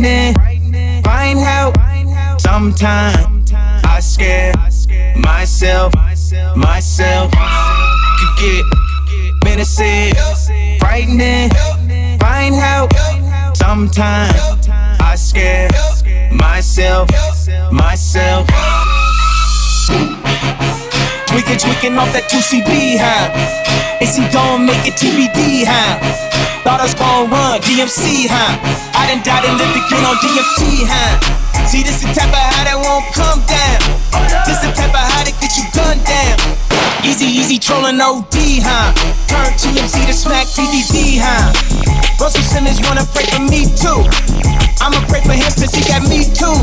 frightening. Find help. Sometimes I scare myself, myself. Could get menacing, frightening. Find help. Sometimes I scare myself, myself. Tweaking, tweaking off that 2CB, huh? Is he gonna make it TBD, huh? Thought I was gon' run, DMC, huh? I done died and lived again on DMT, huh? See, this is the type of how that won't come down. This is the type of how that get you gunned down. Easy, easy trolling OD, huh? Turn TMC to smack BDD, huh? Russell Simmons wanna pray for me too. I'ma pray for him cause he got me too.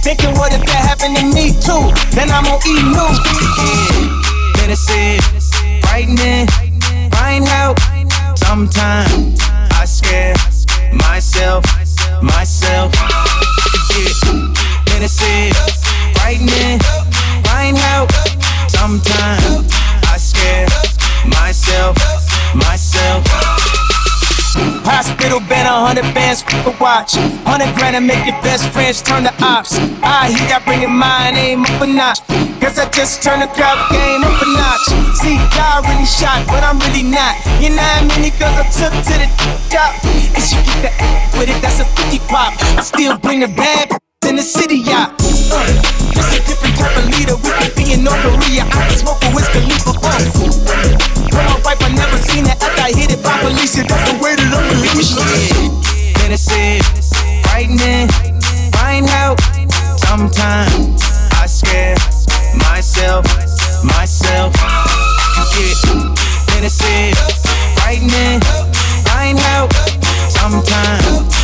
Thinking what if that happened to me too? Then I'm on E News. Yeah, innocent, frightening, find help. Sometimes I scare myself, myself. Get innocent, frightening, find help. Sometimes I scare myself, myself. Hospital been a hundred bands for watch. Hundred grand to make your best friends turn to ops. I hear y'all bringing my name up a notch. Guess I just turned the crowd game up a notch. See, y'all really shot, but I'm really not. You know how many girls I took to the top? And she get the with it, that's a 50 pop. I still bring the bad in the city, yeah. Uh, this a different type of leader. We could be in North Korea. I can smoke a whiskey leaf for fun. With my wife, I never seen it after I hit it by police. Yeah, that's the way that I'm believing. Yeah, innocent, frightening, find help. Sometimes I scare myself, myself. Get innocent, frightening, find help. Sometimes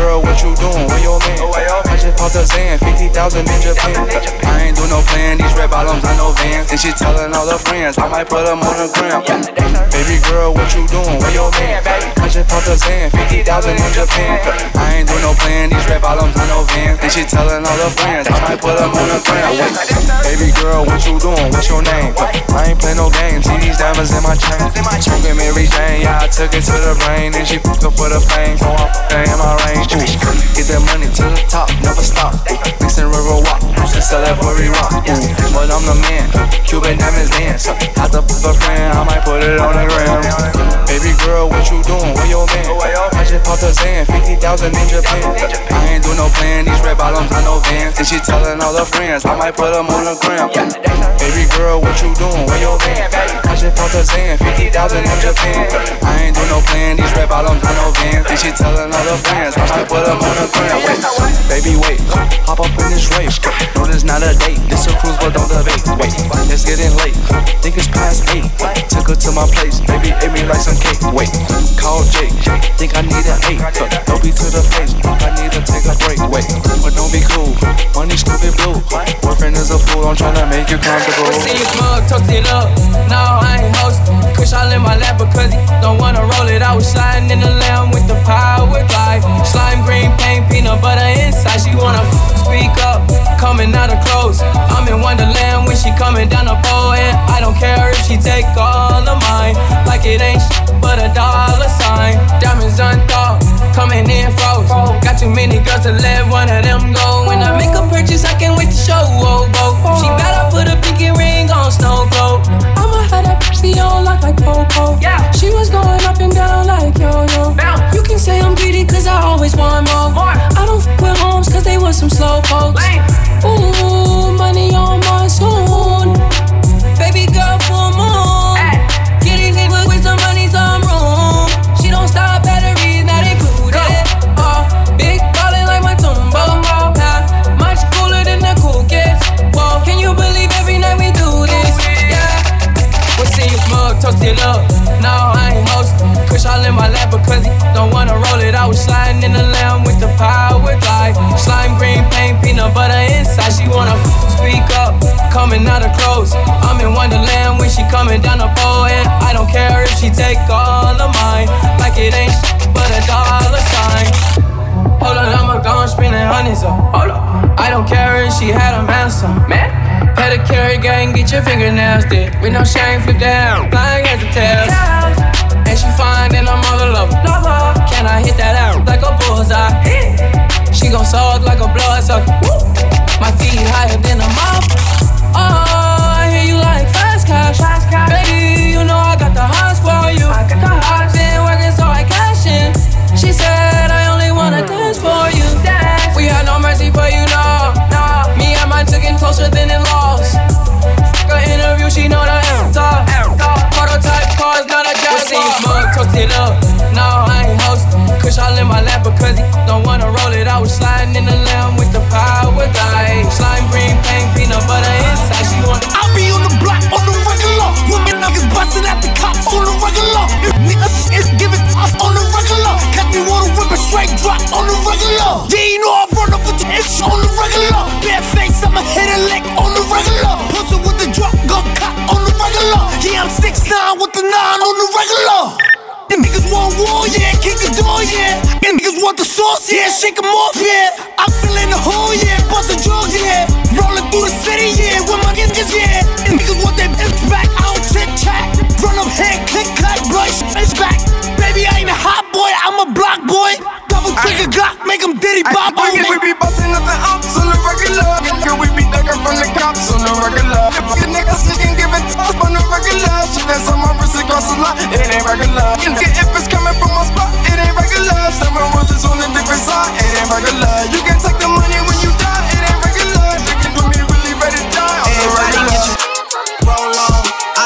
girl, what you doing? Where your man? I just popped a Zan, 50,000 in Japan. I ain't do no plan, these red bottoms, I know vans. And she telling all her friends, I might put them on the gram. Baby girl, what you doing? Where your man? I just popped a Zan, 50,000 in Japan. I ain't do no plan, these red bottoms, I know vans. And she telling all her friends, I might put them on the gram. Baby girl, what you doing? What's your name? I ain't play no games, see these diamonds in my chain. Smoking Mary Jane, yeah, I took it to the brain. And she fucked up for the fame, so I'm in my range. Ooh, get that money to the top, never stop. Mixing river walk, worry rock. Ooh, but I'm the man, Cuban diamonds dance. Had to fuck a friend, I might put it on the gram. Baby girl, what you doing? Where your man? I just popped a Zan, 50,000 in Japan. I ain't do no plan, these red bottoms, I know vans. And she telling all her friends, I might put them on the gram. Baby girl, what you doing? Where your man? I just popped a Zan, 50,000 in Japan. I ain't do no plan, these red bottoms, I know vans. And she telling all her friends, I put them on the gram. Baby, wait, hop up in this race. No, this not a date, this a cruise, but don't debate. Wait, it's getting late, think it's past eight. Took her to my place, baby, ate me like some cake. Wait, call Jake, think I need an eight. Don't be to the face, I need to take a break. Wait, but don't be cool, money stupid blue. Boyfriend is a fool, I'm tryna make you comfortable. See you smug, toast it up. No, I ain't hosting. Kush all in my lap because he don't wanna roll it. I was sliding in the lamb with the power glide. Slime green paint, peanut butter inside. She wanna speak up, coming out of clothes. I'm in Wonderland when she coming down the pole, and I don't care if she take all of mine. Like it ain't sh- but a dollar sign. Diamonds unthought, coming in froze. Got too many girls to let one of them go. When I make a purchase, I can't wait to show. Oh, oh. She better put a pinky ring on snow globe. I'ma have that pussy on lock like. Yeah. She was going up and down like yo yo. You can say I'm greedy cause I always want more. I don't f with homes cause they was some slow folks. Ooh, money on my in my lap because he don't wanna roll it. I was sliding in the lamb with the power glide. Slime green paint, peanut butter inside. She wanna speak up, coming out of clothes. I'm in Wonderland when she coming down the pole, and I don't care if she take all of mine. Like it ain't but a dollar sign. Hold on, I'ma go and spending hundreds up. Hold on. I don't care if she had a master. Man. Pedicure gang, get your fingernails did. With no shame, flip down. Flying as a tail. And fine and I'm all love. Can I hit that out like a bullseye? She gon' suck like a blood sucker. My feet higher than a mouth. Oh, I hear you like fast cash. Baby, you know I got the hots for you. I've been working so I cash in. She said I only wanna dance for you. We had no mercy for you, no. Me and my chicken closer than it lost. Toasted up. No, I ain't host. Kush all in my lap because he don't wanna roll it. I was sliding in the lamb with the power guy. Slime green paint, peanut butter inside. She want. I'll be on the block on the regular. Women niggas busting at the cops on the regular. If niggas is giving us on the regular. Catch me wanna whip a straight drop on the regular. Yeah, you know I run up with the ish on the regular. Bare face, I'ma hit a lick on the regular. Pussy with the drop, gun cop on the regular. Yeah, I'm 6'9 with the 9 on the regular. Them niggas want war, yeah, kick the door, yeah. Them niggas want the sauce, yeah, shake 'em off, yeah. I'm feeling the hole, yeah, bustin' drugs, yeah. Rolling through the city, yeah, with my niggas, yeah. Them niggas want their bitch back, I don't chit chat. Run up here, click, clack, boy, it's back. Baby, I ain't a hot boy, I'm a block boy. Double trigger Glock, make 'em diddy bop, boy. We be busting up the ops on the regular. Girl, we be ducking from the cops on the regular. The niggas sneaking, giving up on the regular. Shit that's on my wrist, it costs a lot. It ain't regular. If it's coming from my spot, it ain't regular. Seven rollers on a different side, it ain't regular. You can take the money when you die, it ain't regular. Niggas do me really ready to die on the regular. roll on.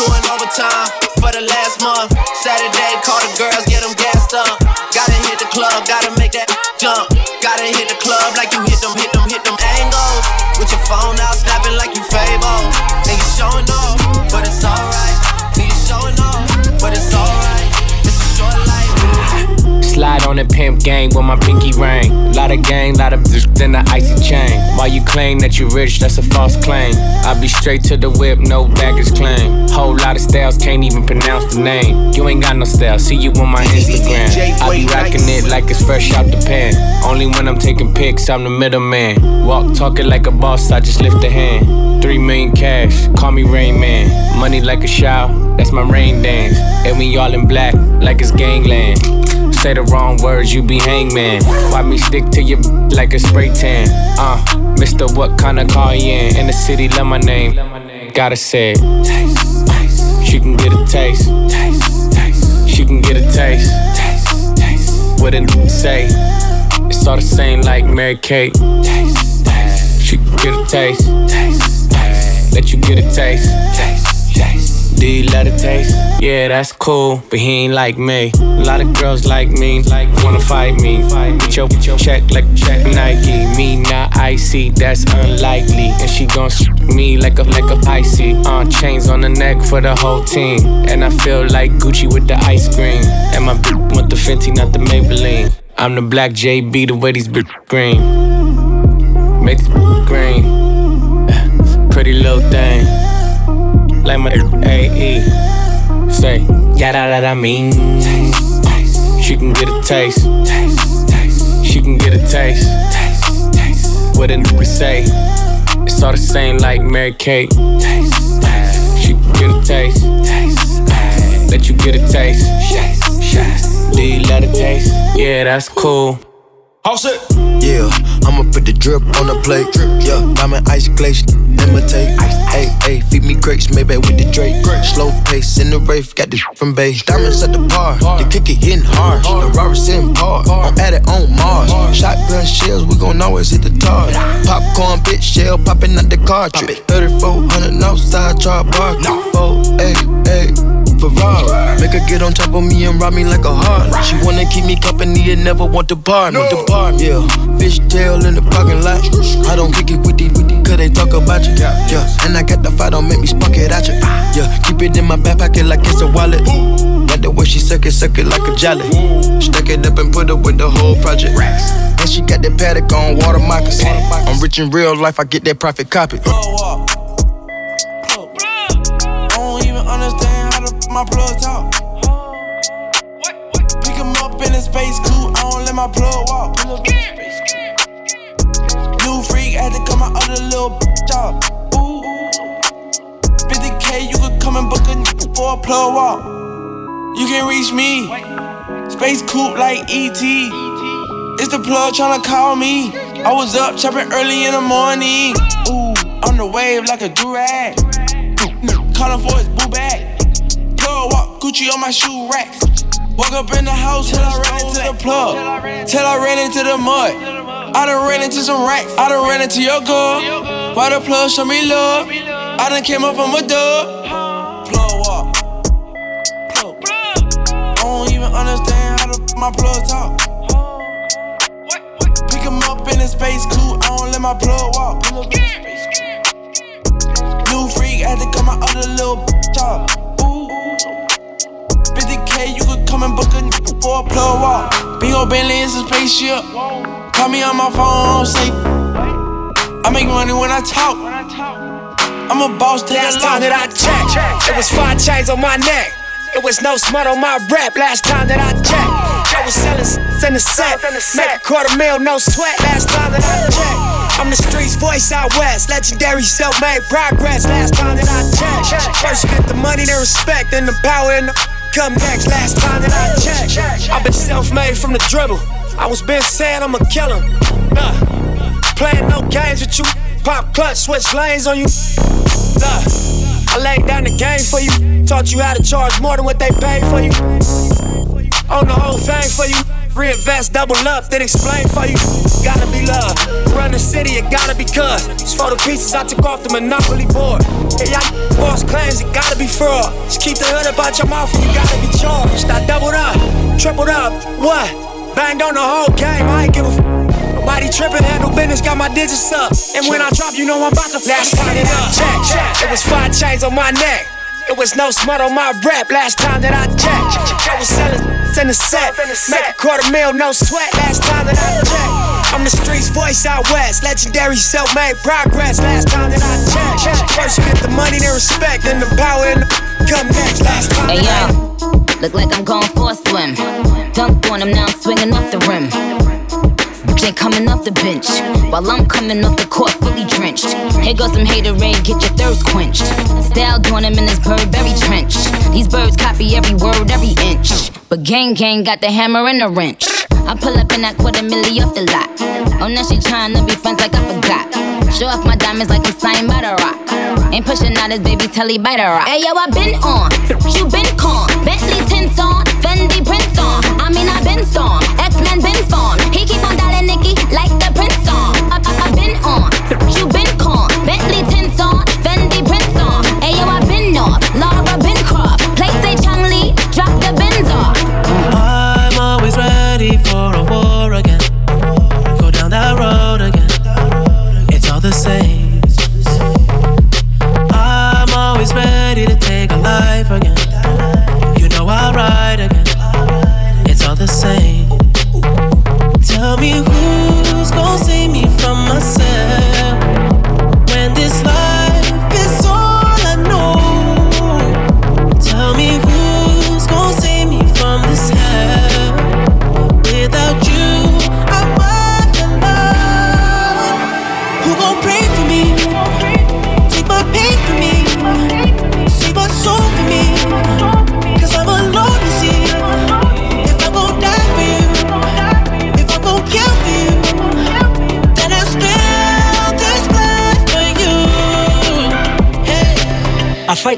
Doing overtime for the last month. Saturday, call the girls, get them gassed up. Gotta hit the club, gotta make that jump. Gotta hit the club like you hit them, hit them, hit them angles. With your phone out, snapping like you Fable. And you showing the pimp gang with my pinky ring. Lot of gang, lot of bitch, then the icy chain. While you claim that you rich, that's a false claim. I be straight to the whip, no baggage claim. Whole lot of styles, can't even pronounce the name. You ain't got no style, see you on my Instagram. I be rocking it like it's fresh out the pan. Only when I'm taking pics, I'm the middleman. Walk talking like a boss, I just lift a hand. Three million cash, call me Rain Man. Money like a shower, that's my rain dance. And we all in black, like it's gangland. Say the wrong words, you be hangman. Why me stick to your like a spray tan? Uh, Mister, what kind of car you in? In the city, love my name. Gotta say it. Taste, taste. She can get a taste. Taste, taste. She can get a taste. Taste, taste. What n- say? It's all the same like Mary Kate. Taste, taste. She can get a taste. Taste, taste. Let you get a taste. Taste, taste. It taste? Yeah, that's cool, but he ain't like me. A lot of girls like me, like wanna fight me. Get your, get your check like check Nike. Me not icy, that's unlikely. And she gon' s- me like a like a icy. Uh, chains on the neck for the whole team. And I feel like Gucci with the ice cream. And my bitch want the Fenty, not the Maybelline. I'm the black JB, the way these bitch green. Make this green. Pretty little thing like my AE. Say, that, that I mean. She can get a taste. She can get a taste. What a nigga say. It's all the same like Mary Kate. She can get a taste. Let you get a taste. Do you let it taste? Yeah, that's cool. All set. Yeah, I'ma put the drip on the plate. Yeah, diamond ice glaze, imitate. Hey, hey, feed me grapes, maybe with the Drake. Slow pace in the rave, got the from base. Diamonds at the bar, the kick it hitting hard. The Robert's in par, I'm at it on Mars. Shotgun shells, we gon' always hit the tar. Popcorn, bitch, shell popping out the cartridge. 3400 outside, char bar. Four, hey, hey. Ferrari. Make her get on top of me and rob me like a heart. She wanna keep me company and never want to bar me. Depart, yeah. Fish tail in the parking lot. I don't kick it with these, cause they talk about you. Yeah, and I got the fight, don't make me spark it at you. Yeah, keep it in my back pocket like it's a wallet. Like the way she suck it, suck it like a jelly. Stuck it up and put it with the whole project. And she got that Patek on water moccasins. I'm rich in real life, I get that profit copy. My plug talk. Pick him up in a space coupe, I don't let my plug walk. New freak had to out of the little job. Ooh. 50k, you could come and book a for a plug walk. You can reach me. Space coupe like ET. It's the plug tryna call me. I was up chopping early in the morning. Ooh, on the wave like a durag. Calling for his boo bag Gucci on my shoe racks. Woke up in the house till I ran into the plug. Till I ran into the mud. I done ran into some racks. I done ran into your girl. Why the plug show me love? I done came up from a dub. Plug walk. Plug. I don't even understand how the my plug talk. Pick him up in a space coupe. I don't let my plug walk. New freak had to out of the little job come and book a for a plug walk. Big old Bentley is a spaceship. Call me on my phone, say. I make money when I talk. I'm a boss to Last time that I checked, it was five chains on my neck. It was no smut on my rap last time that I checked. I was selling in the set. Make a quarter mil, no sweat last time that I checked. I'm the streets voice out west. Legendary self made progress last time that I checked. First you get the money, then respect, then the power and the come next. Last time that I checked, I've been self-made from the dribble. I was been saying I'm a killer. Nah, playing no games with you. Pop clutch, switch lanes on you. Nah, I laid down the game for you. Taught you how to charge more than what they paid for you. On the whole thing for you. Reinvest, double up, then explain for you. Gotta be love. Run the city, it gotta be cuz. It's for the pieces I took off the monopoly board. Hey, y'all boss claims it gotta be fraud. Just keep the hood about your mouth and you gotta be charged. I doubled up, tripled up, what? Banged on the whole game, I ain't give a f. Nobody tripping, handle no business, got my digits up. And when I drop, you know I'm about to flash it up. Check, check. It was five chains on my neck. It was no smut on my rap last time that I checked. I was selling in the set. Make a quarter mil, no sweat last time that I checked. I'm the streets voice out west. Legendary self made progress last time that I checked. First you get the money, then respect, then the power and the come next. Last time hey, yo, look like I'm going for a swim. Dunked on him, now I'm now swinging off the rim. Ain't coming off the bench while I'm coming off the court fully drenched. Here goes some hater rain, get your thirst quenched. Style doing him in this Burberry trench. These birds copy every word, every inch. But gang gang got the hammer and the wrench. I pull up in that quarter milli off the lot. Oh, now she tryna be friends like I forgot. Show off my diamonds like I'm by the rock. Ain't pushing out his baby telly by the rock. Hey yo, I been on, you been con. Bentley tints on, Fendi prints on. I mean I been storm, X Men been spawn. He keep on dialing Nicky like the Prince song. I, I, I been on,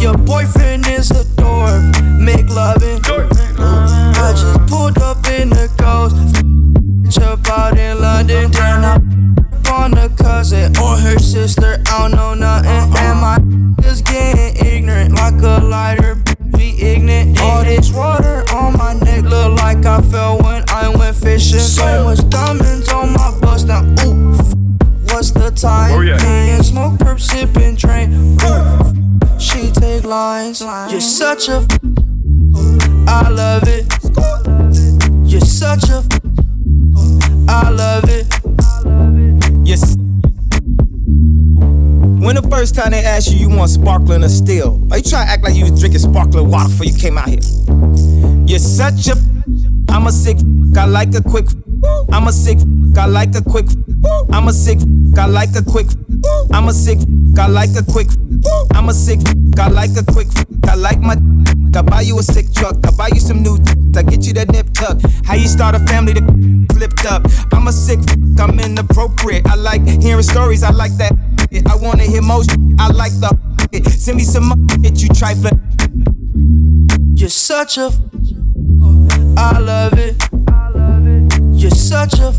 A. Your boyfriend is a dork. Make loving. I just pulled up in the ghost. Up out in London. Then I on the cousin or her sister. I don't know nothing. And my is getting ignorant like a lighter. Be ignorant. All this water on my neck look like I fell when I went fishing. So much diamonds on my bust now. Ooh, what's the time? Oh, yeah. Me and smoke, perp, sipping, train. Ooh, she take lines. You're such a. I love it. You're such a. I love it. Yes. When the first time they asked you, you want sparkling or still? Are you trying to act like you was drinking sparkling water before you came out here? You're such a. I'm a sick. I like a quick. I'm a sick. I like a quick. I'm a sick. I like a quick. I'm a sick. I like a quick. I'm a sick. I like a quick. I like my. I buy you a sick truck. I buy you some new. I get you that nip tuck. How you start a family that flipped up. I'm a sick. I'm inappropriate. I like hearing stories. I like that. I wanna hear most. I like the. Send me some shit, you trifling. You're such a. I love it. You're such a.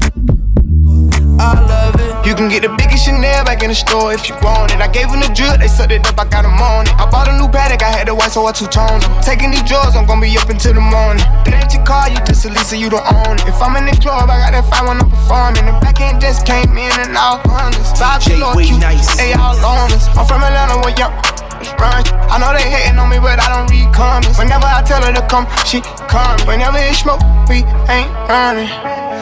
I love it. You can get the biggest Chanel back in the store if you want it. I gave them the drip, they sucked it up, I got them on it. I bought a new Patek, I had the white, so I two toned them. Taking these drugs, I'm gonna be up until the morning. That ain't your car, you just a Lisa, you don't own it. If I'm in the club, I got that fine when I'm performing. The back end just came in and all honest. Five kilo cute, nice. they all on us. I'm from Atlanta, where young run. I know they hating on me, but I don't read comments. Whenever I tell her to come, she come. Whenever it's smoke, we ain't running.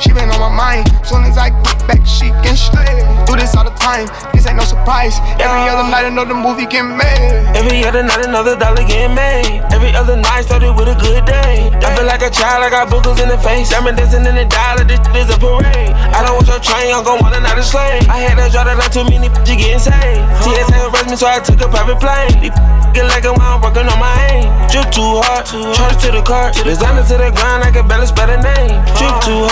She been on my mind. Soon as I get back, she can slay. Do this all the time, this ain't no surprise. Every other night, another movie get made. Every other night, another dollar get made. Every other night started with a good day. I feel like a child, I got boogers in the face. Diamond dancing in the dollar, this is a parade. I don't want your train, I'm gon' want another slave. I had to draw that line too many bitches getting saved. TSA arrest me, so I took a private plane. Get like a while I'm working on my aim. Drip too hard, charge to the car. Designer to the ground, I can barely spell the name. Drip too hard,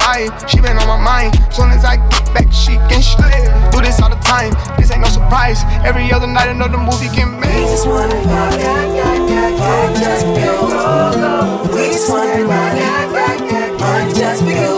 vibe, she been on my mind. Soon as I get back, she can slay. Do this all the time, this ain't no surprise. Every other night, another movie get made. We just wanna party, party just for you. We just wanna party, party just for you.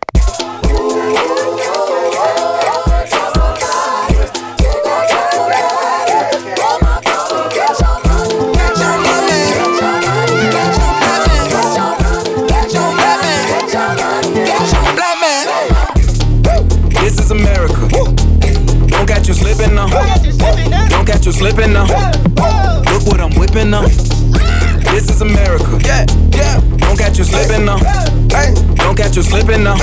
Slipping now. Look what I'm whipping now. This is America. Yeah, yeah. Don't catch you slipping now. Don't catch you slipping now.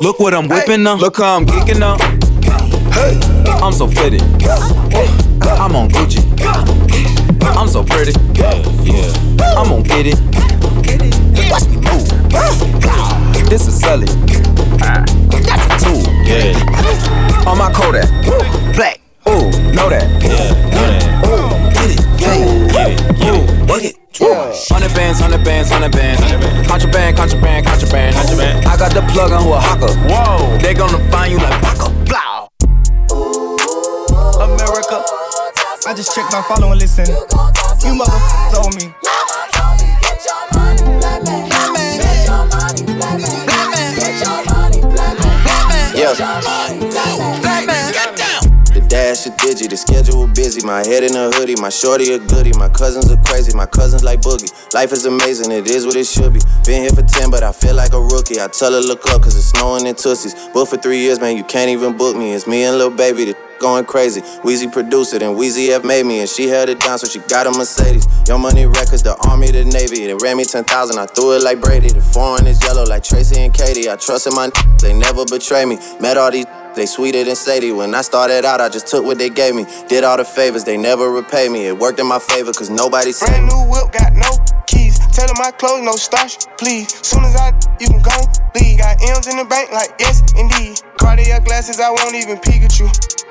Look what I'm whipping now. Look how I'm geeking now. I'm so fitted. I'm on Gucci. I'm so pretty. Yeah, yeah. I'm gonna get it. Watch me move. This is Sully. That's a tool. Yeah. On my Kodak. Black. Ooh, know that. Yeah, know that. Ooh, get it, yeah, get it, get it, work it. Yeah. Hundred bands, hundred bands, hundred bands. Contraband, contraband, contraband. contraband. I got the plug on Oaxaca. Whoa, they gonna find you like Paco. Blah. America. I just checked my follow and listen. You mother told me. Dash a digi. The schedule busy. My head in a hoodie. My shorty a goodie. My cousins are crazy. My cousins like boogie. Life is amazing. It is what it should be. Been here for 10, but I feel like a rookie. I tell her look up, cause it's snowing in Tussies. Booked for three years, man. You can't even book me. It's me and Lil Baby. The going crazy. Weezy produced it and Weezy F made me and she held it down so she got a Mercedes. Young Money Records, the Army, the Navy. They ran me 10,000, I threw it like Brady. The foreign is yellow like Tracy and Katie. I trust in my they never betray me. Met all these they sweeter than Sadie. When I started out, I just took what they gave me. Did all the favors, they never repay me. It worked in my favor, cause nobody said. Brand new whip, got no keys. Tell my clothes, no starch, please. Soon as I, you can go leave. Got M's in the bank, like yes, indeed. Cartier glasses, I won't even peek at you.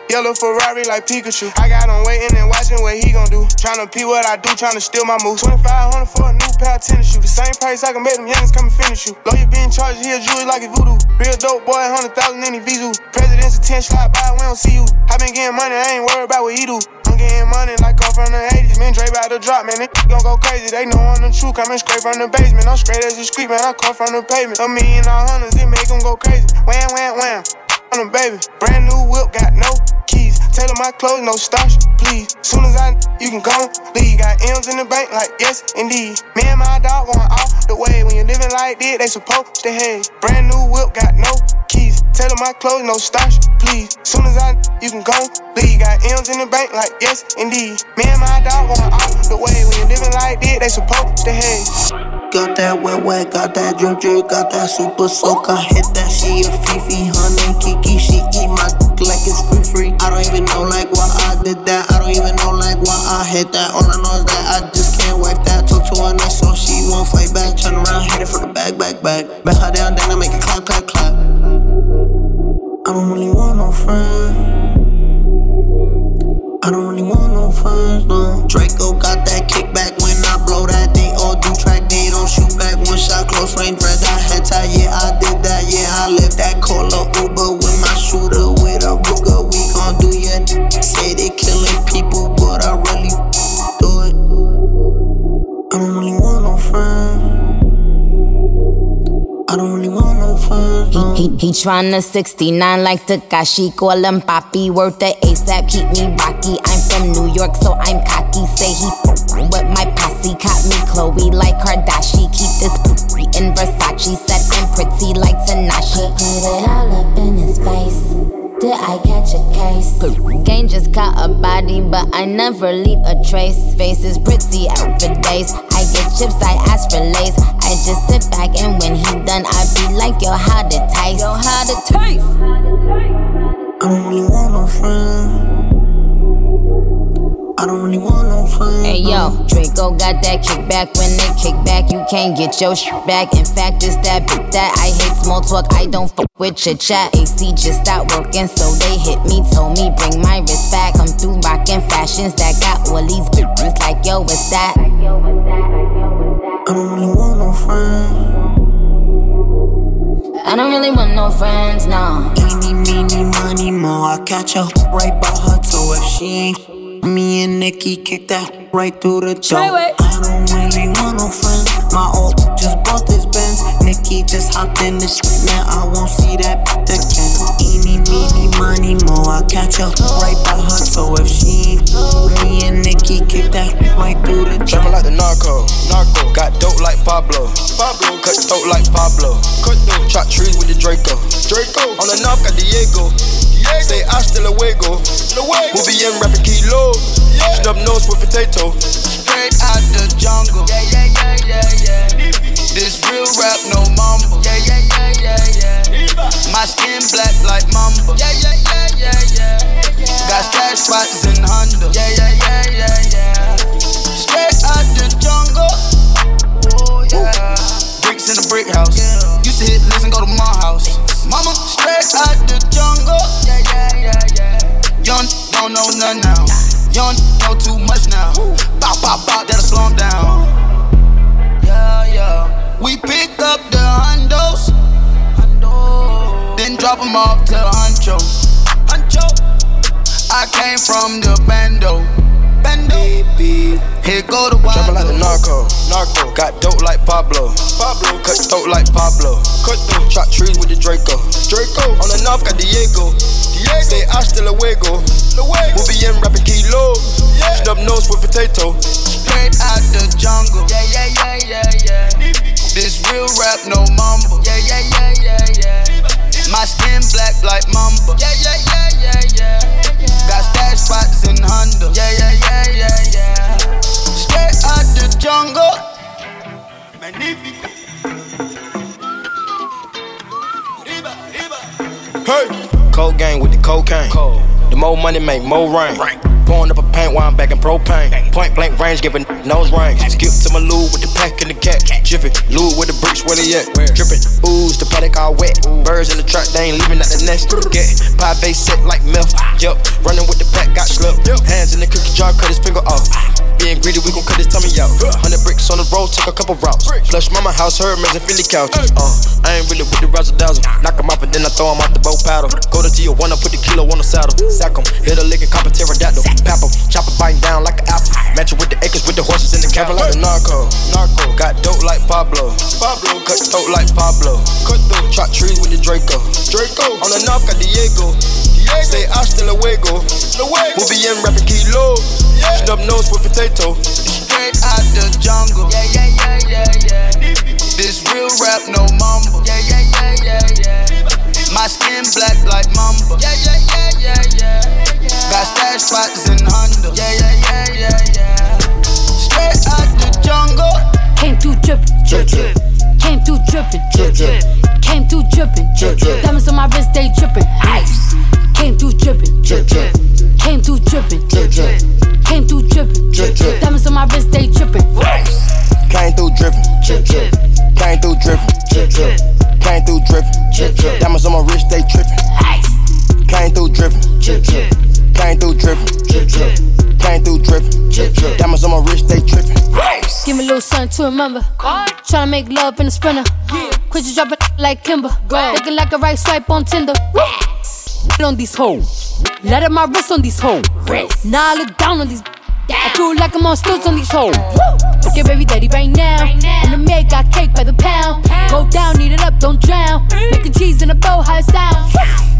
Yellow Ferrari like Pikachu. I got him waiting and watching what he gon' do. Tryna pee what I do, tryna steal my moves. 2500 for a new pair of tennis shoes. The same price I can make them youngins come and finish you. Lawyer being charged, he a jewelry like a voodoo. Real dope boy, 100,000 in the Vizu. President's attention, slide by, we don't see you. I been getting money, I ain't worried about what he do. I'm getting money like I'm from the 80s. Man, Dre about to drop, man. They gon' go crazy. They know I'm the truth. Coming straight from the basement. I'm straight as a street, man. I come from the pavement. A million all hundreds, it make them go crazy. Wham, wham, wham. On them, baby. Brand new whip, got no keys. Tailor my clothes, no starch, please. Soon as I, you can go leave. Got M's in the bank, like yes, indeed. Me and my dog want off the way. When you're living like this, they supposed to hate. Brand new whip, got no keys. Tailor my clothes, no starch, please. Soon as I, you can go leave. Got M's in the bank, like yes, indeed. Me and my dog want off the way. When you're living like this, they supposed to hate. Got that wet wet, got that drip drip, got that super soak. I hit that, she a Fifi, honey, eat my like it's free free. I don't even know like why I did that. I don't even know like why I hit that. All I know is that I just can't wipe that. Talk to her nice so she won't fight back. Turn around, hit it for the back, back, back. Back her down, then I make it clap, clap, clap. I don't really want no friends. I don't really want no friends, no. Draco got that kickback when I blow that. They all oh, do track, they don't shoot back. One shot, close range, bread. I head tie, yeah, I did that, yeah, I lived that. Call a Uber don't really want no friends. I don't really want no friends. No. He, he, he tryna 69 like Takashi, call him Papi. Worth the ASAP, keep me rocky. I'm from New York, so I'm cocky. Say he with my posse, caught me Khloé like Kardashian. Keep this in Versace, said I'm pretty like Tinashe. Put it all up in his face. Did I catch a case? Gang just caught a body, but I never leave a trace. Face is pretty out for days. I chips, I ask for lace. I just sit back and when he done, I be like, yo, how to taste? Yo, how to taste? I don't really want no friends. I don't really want no friends. Hey yo, Draco got that kickback. When they kick back, you can't get your shit back. In fact, it's that bit that I hate small talk. I don't fuck with your chat. AC just stopped working, so they hit me. Told me bring my wrist back. I'm through rockin' fashions that got all these bitches like yo, what's that? I don't really want no friends. I don't really want no friends, no. Eeny, meeny, money, more. I catch her right by her toe if she ain't. Me and Nikki kick that right through the door. I don't really want no friends. My old just bought this Benz. Nikki just hopped in the street, Now I won't see that bitch again. Eeny, meeny, money, more. I catch her right by her toe if she ain't. Me and Nikki kick that right through the door. Like the narco, narco. Got dope like Pablo, Pablo. Cut throat like Pablo, cut throat. Chop trees with the Draco, Draco. On the north got Diego, Diego. Say hasta luego, luego. We'll be in rapping kilo, yeah. Snub nose with potato. Straight out the jungle, yeah, yeah, yeah, yeah, yeah. This real rap, no mumble, yeah, yeah, yeah, yeah, yeah. My skin black like mamba, yeah, yeah, yeah, yeah, yeah. Got stash spots in Honda, yeah, yeah, yeah, yeah, yeah. None now. Young know too much now. Bop, bop, bop, that'll slow 'em down. Yeah, yeah. We pick up the hundos, then drop them off to Huncho. Huncho. I came from the bando. Bando. Here go the wild. Trapping like the narco, narco. Got dope like Pablo, Pablo. Cut throat like Pablo, cut throat. Chop trees with the Draco, Draco. On the north got Diego. Say hasta luego, luego. We'll be in rapping kilo, yeah. Snub nose with potato. Straight out the jungle. Yeah, yeah, yeah, yeah, yeah. This real rap, no mumble. Yeah, yeah, yeah, yeah, yeah. My skin black like mamba. Yeah, yeah, yeah, yeah, yeah. Got stash spots in Honda. Yeah, yeah, yeah, yeah, yeah. Straight out the jungle. Magnifico. Hey, cold gang with the cocaine. The more money make more rain. Pouring up a paint while I'm back in propane. Point blank range, giving nose range. Skip to my loo with the pack and the cat. Jiffy, loo with the bricks, where they at? Dripping, ooze, the Patek all wet. Birds in the truck, they ain't leaving at the nest. Get pie base set like milk. Yup, running with the pack, got slipped. Hands in the cookie jar, cut his finger off. Being greedy, we gon' cut his tummy out. Hundred bricks on the road, took a couple routes. Flush mama house, her man's and Philly couch. Uh, I ain't really with the razzle dazzle. Knock him off and then I throw him out the boat paddle. Go to Tijuana, put the kilo on the saddle. Sack him, hit a lick and cop a pterodactyl. Pap him, chop it biting down like an apple. Match it with the acres, with the horses in the cattle like a narco. Narco, got dope like Pablo. Pablo, cut throat like Pablo. Cut throat, chop trees with the Draco. Draco, on the north got Diego. Diego. Say I still hasta luego. Luego. We'll be in rapping kilo. Yeah. Snub nose with potato. Straight out the jungle. Yeah, yeah, yeah, yeah, yeah. This real rap, no mumble. Yeah, yeah, yeah, yeah, yeah. My skin black like mamba. Yeah, yeah, yeah, yeah, yeah. Got stash spots in Honda. Yeah, yeah, yeah, yeah, yeah. Straight out the jungle. Came through drippin', drip, drip. Came through drippin', drip, drip. Came through drippin', drip, drip. Diamonds on my wrist, they drippin', ice. Came through drippin', drip, drip. Came through drippin', drip, drip. Came through drippin', drip, drip. Diamonds on my wrist, they drippin', ice. Came through drippin', drip, drip. Came through drippin', drip, drip. Came through drippin', drip, drip. Diamonds on my wrist, they trippin'. Came through drippin', drip, drip. Came through drippin', drip, drip. Came through drippin', drip, drip. Diamonds on my wrist, they trippin'. Give me a little something to remember. Tryna make love in a sprinter. Quit you dropping like Kimber. Looking like a right swipe on Tinder. on these hoes. Let up my wrist on these hoes. Now I look down on these. I feel like I'm on stilts on these hoes. Get baby daddy right now. And the maid got cake by the pound. Go down, eat it up, don't drown. Making cheese in a bow, how it sound.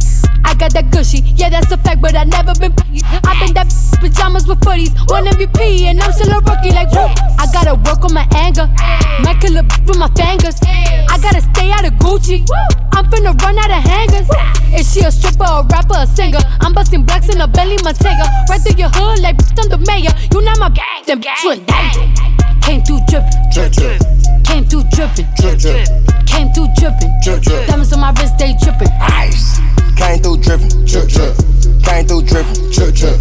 I got that gushy, yeah, that's a fact, but I never been. I've been that pajamas with footies, one MVP, and I'm still a rookie. Like, whoop. I gotta work on my anger, might kill with my fingers. I gotta stay out of Gucci. I'm finna run out of hangers. Is she a stripper, a rapper, a singer? I'm busting blacks in a belly, Montega. Right through your hood, like I'm the mayor. You not my gang, you in. Came through drippin', drip, drip. Came through drippin', drip, drip. Came through drippin', drip, drip. Diamonds on my wrist, they drippin'. Ice. Came through drippin', drip, drip. Came through drippin', drip, drip.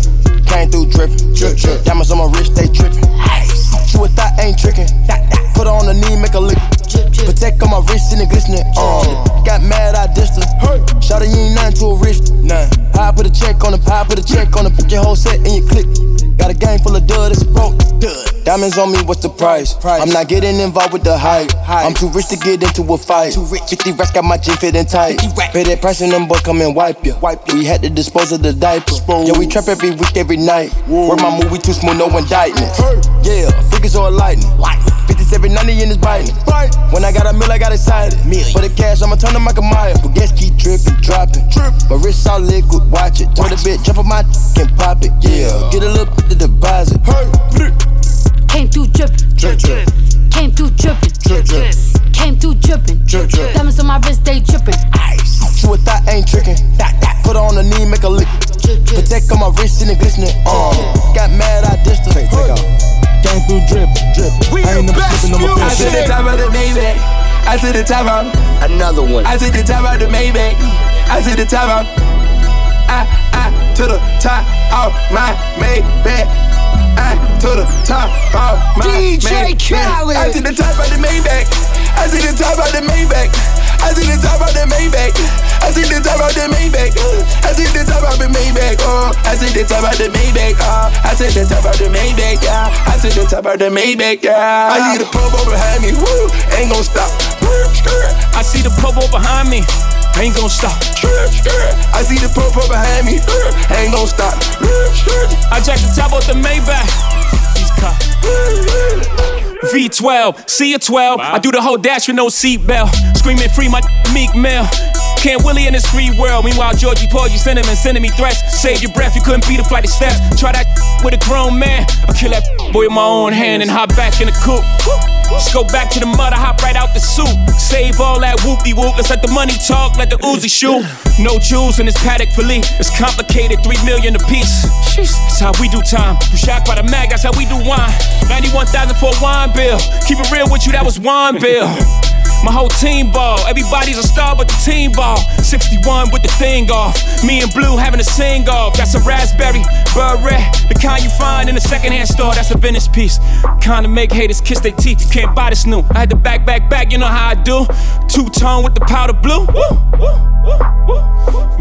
Came through drippin', drip, drip. Diamonds on my wrist, they drippin'. She would thought ain't trickin'. Put her on the knee, make her lick. Protect on my wrist and it glistening. Uh, got mad, I dissed her. Shawty, you ain't nothing to a wrist. Nah. I put a check on the pie, put a check on the put your whole set in your click. Got a gang full of dud, it's broke. Diamonds on me, what's the price? I'm not getting involved with the hype. I'm too rich to get into a fight. Too rich. 50 racks got my jean fitting tight. Pay that price and them boys come and wipe ya. We had to dispose of the diaper. Yeah, we trap every week, every night. Word my movie too smooth, no indictment. Yeah, figures all lightning. 57, 90 in his biting. When I got a mill, I got excited. For the cash, I'ma turn to Michael Myers. But gas keep dripping, dropping. My wrist all liquid, watch it. Turn the bit, jump on my and pop it. Yeah, get a little bit of the deposit. Came through drippin', Drip, drip. came through drippin', Drip, drip. came through drippin'. Drip, drip. Diamonds on my wrist, they drippin'. She would thought ain't trickin'. Put her on the knee, make her lick. Protect on my wrist and it glistening. Uh, got mad, I dissed her. Take off. Came through drip, drip. I ain't never slipping on my I to the top of the Maybach. I to the top of another one. I to the top of the Maybach. I to the top of I I to the top of my Maybach. I to the top of my DJ Maybach. Khaled. I to the top of the Maybach. I to the top of the Maybach. I to the top of the Maybach. I to the top of the Maybach. I to the top of the Maybach. Oh, I to the top of the Maybach. Oh, I to the top of the Maybach. Yeah, I to the top of the Maybach. Yeah, I need a purple behind me. Woo, ain't gon' stop. I see the popo behind me. Ain't gonna stop. I see the purple behind me. Ain't gon' stop. I jack the top off the Maybach. These cops. V12, see a 12. I do the whole dash with no seatbelt. Screaming free my meek mill. Can't Willie in this free world. Meanwhile, Georgie Porgy sending and sending me threats. Save your breath, you couldn't beat a flight of steps. Try that with a grown man. I kill that boy with my own hand and hop back in the coupe. Just go back to the mud, I hop right out the soup. Save all that whoopty whoop. Let's let the money talk, let the Uzi shoot. No jewels in this paddock fillet. It's complicated, three million a piece. That's how we do time. You shocked by the mag, that's how we do wine. 91,000 for a wine bill. Keep it real with you, that was wine bill. My whole team ball. Everybody's a star but the team ball. 61 with the thing off. Me and Blue having a sing off. That's a raspberry, beret. The kind you find in a secondhand store. That's a Venice piece. Kinda make haters kiss their teeth. You can't buy this new. I had to back, back, back. You know how I do. Two tone with the powder blue. Woo, woo, woo, woo.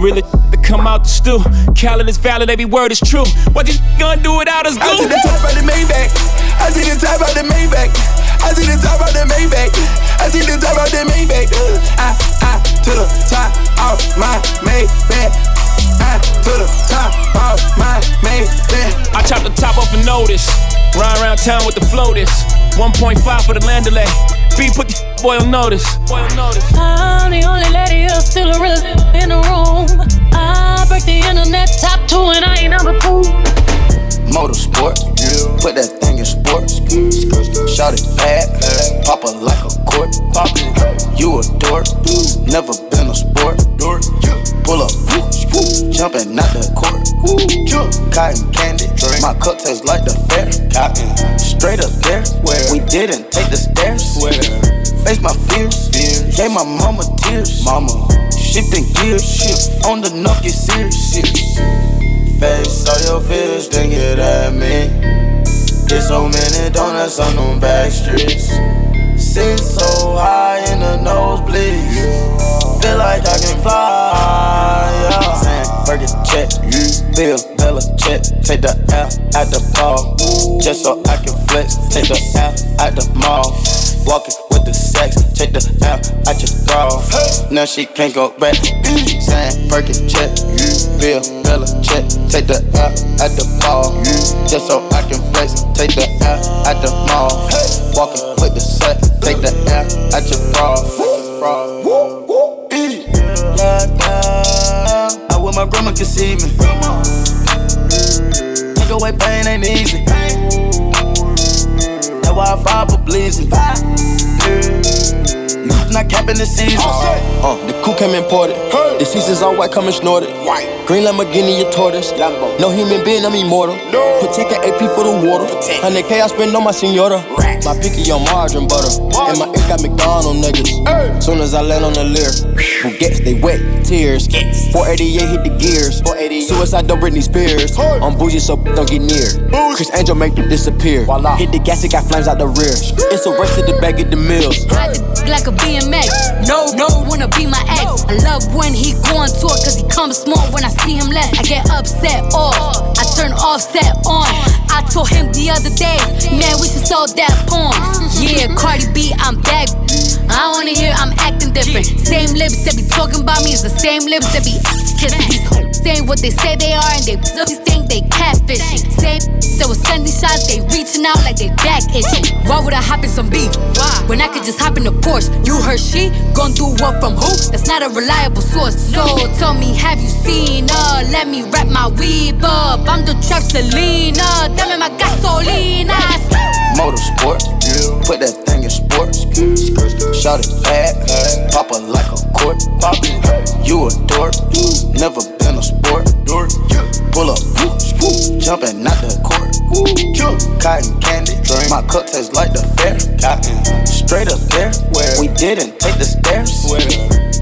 Really to come out the stew. Khaled is valid, every word is true. What you gonna do without us, I to the top of the Maybach. I to the top of the Maybach. I to the top of the Maybach. I to the top of the Maybach. Uh, I I to the top of my Maybach. I to the top of my Maybach. I chop the top off a notice. Ride around town with the floaters. 1.5 for the land delay. B put the boy on notice. Boy on notice. I'm the only lady who's still a real in the room. I break the internet top two and I ain't number two. Motorsport, put that thing in sports. Shot it bad, pop it like a court. You a dork, never been a sport. Pull up, jumping out the court. Cotton candy, my cup tastes like the fair. Straight up there, we didn't take the stairs. Face my fears, gave my mama tears. Mama, shifting gears, on the knock, get serious. Face all your fears, then get at me. There's so many donuts on them back streets. Sit so high in the nosebleeds. Feel like I can fly. Yeah. Saying, check, Bill, Bella check. Take the L at the ball. Just so I can flex. Take the L at the mall. Walking with the sex. Take the L at your bra. Now she can't go back. Saying, Burger check, Bill, Bella check. Take the L at the ball. Just so I can flex. Take the L at the mall. Walking with the sex. Take the L at your bra. I wish my grandma could see me. Take away pain ain't easy. That's why I fight for yeah bleeding. not capping the season. Uh, the coup came imported. The seasons all white, coming snorted. White. Green Lamborghini, a tortoise. Lambo. No human being, I'm immortal. No. Protect AP for the water. 100K I spend on my senora. My picky on margarine butter. And my ink got McDonald niggas. Soon as I land on the leer, who gets they wet tears. 488 hit the gears. Suicide don't Britney Spears. I'm bougie, so don't get near. Chris Angel make it disappear. Hit the gas, it got flames out the rear. It's a race to the bag of the mills. Ride the d- like a BMX. No, no, wanna be my ex. I love when he go on tour, cause he comes small when I see him less. I get upset off, I turn offset on. I told him the other day, man, we should sell that porn. Yeah, Cardi B, I'm back. I wanna hear I'm acting different. Same lips that be talking about me is the same lips that be kissing. Saying what they say they are and they really think they catfishing. Same so with sending shots, they reaching out like they back itching. Why would I hop in some beef? When I could just hop in the Porsche. You heard she gon' do what from who? That's not a reliable source. So tell me, have you seen her? Let me wrap my weave up. I'm the trap Selena. Dame my gasolina. Motorsport, put that thing in sports. Shout it bad, pop it like a court. You a dork, never been a sport. Pull up, jumping out the court. Cotton candy, my cup tastes like the fair. Straight up there, we didn't take the stairs.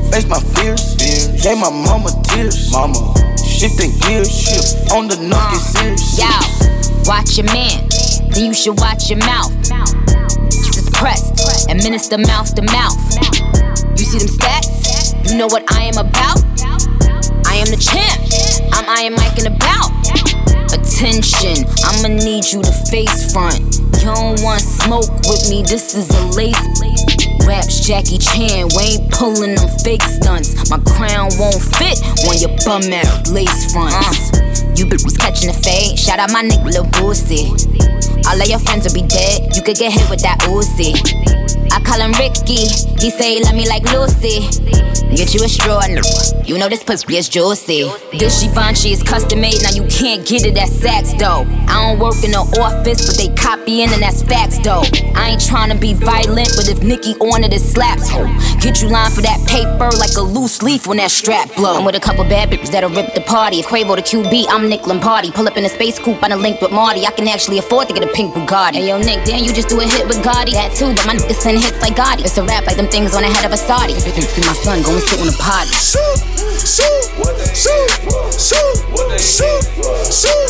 Face my fears, gave my mama tears. Mama, shifting gears, shift on the knock, serious. Yo, watch your man, then you should watch your mouth. Just press, administer mouth to mouth. You see them stats? You know what I am about? I am the champ. I'm Iron Mike and about. Attention, I'ma need you to face front. You don't want smoke with me, this is a lace. Raps Jackie Chan, we ain't pulling them fake stunts. My crown won't fit when you bum out lace fronts. Uh. You was catching the fade, shout out my nigga Lil Boosie. All of your friends will be dead, you could get hit with that Uzi. I call him Ricky, he say he love me like Lucy. Get you a straw, you know this pussy is juicy. This Givenchy is custom made, now you can't get it at Saks though. I don't work in the office, but they copying and that's facts though. I ain't trying to be violent, but if Nicki on it, it slaps. Get you line for that paper like a loose leaf when that strap blow. I'm with a couple bad bitches that'll rip the party. If Quavo the QB, I'm Nick Lombardi. Pull up in a space coupe, I done linked with Marty. I can actually afford to get a pink Bugatti. Hey yo, Nick, damn, you just do a hit with Gotti. That too, but my niggas send hits like Gotti. It's a rap like them things on the head of a Saudi. Be my son, go and sit on the potty. Shoot, shoot, shoot, shoot, shoot, shoot, shoot, shoot,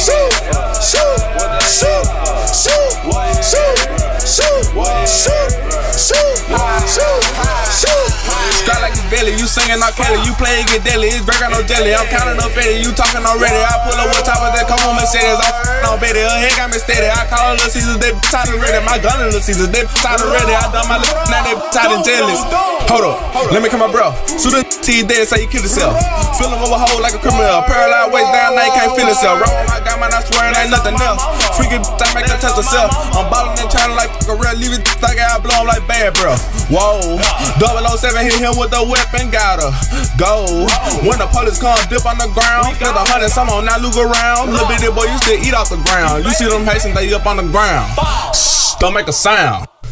shoot, shoot, shoot, shoot. Shoot, shoot, shoot, shoot. Strike like it's belly, you singing not Kelly, you play it get deadly, it's break out no jelly. I'm counting up Fetty, you talking already. I pull up what top of that, come on Mercedes, I'm on Betty, her head got me steady. I call her Little Caesars, they tired of ready. My gun is Little Caesars, they tired of ready. I done my little, now they tired and jealous. Hold up, let me come my bro. So the T dead, say you kill yourself. Feeling over a hole like a criminal. Paralyzed waist down, now you can't feel yourself. Roll my gun, man, I swear it ain't nothing else. Freaking I make her touch herself. I'm ballin' and trying like a real, leave it like I blow 'em like bad, bro. Whoa, 007 hit him with the weapon, got her. Go. When the police come, dip on the ground. Spend a hundred, some on now look around. Little bitty boy, you still eat off the ground. You see them Haitians, they up on the ground. Shh, don't make a sound.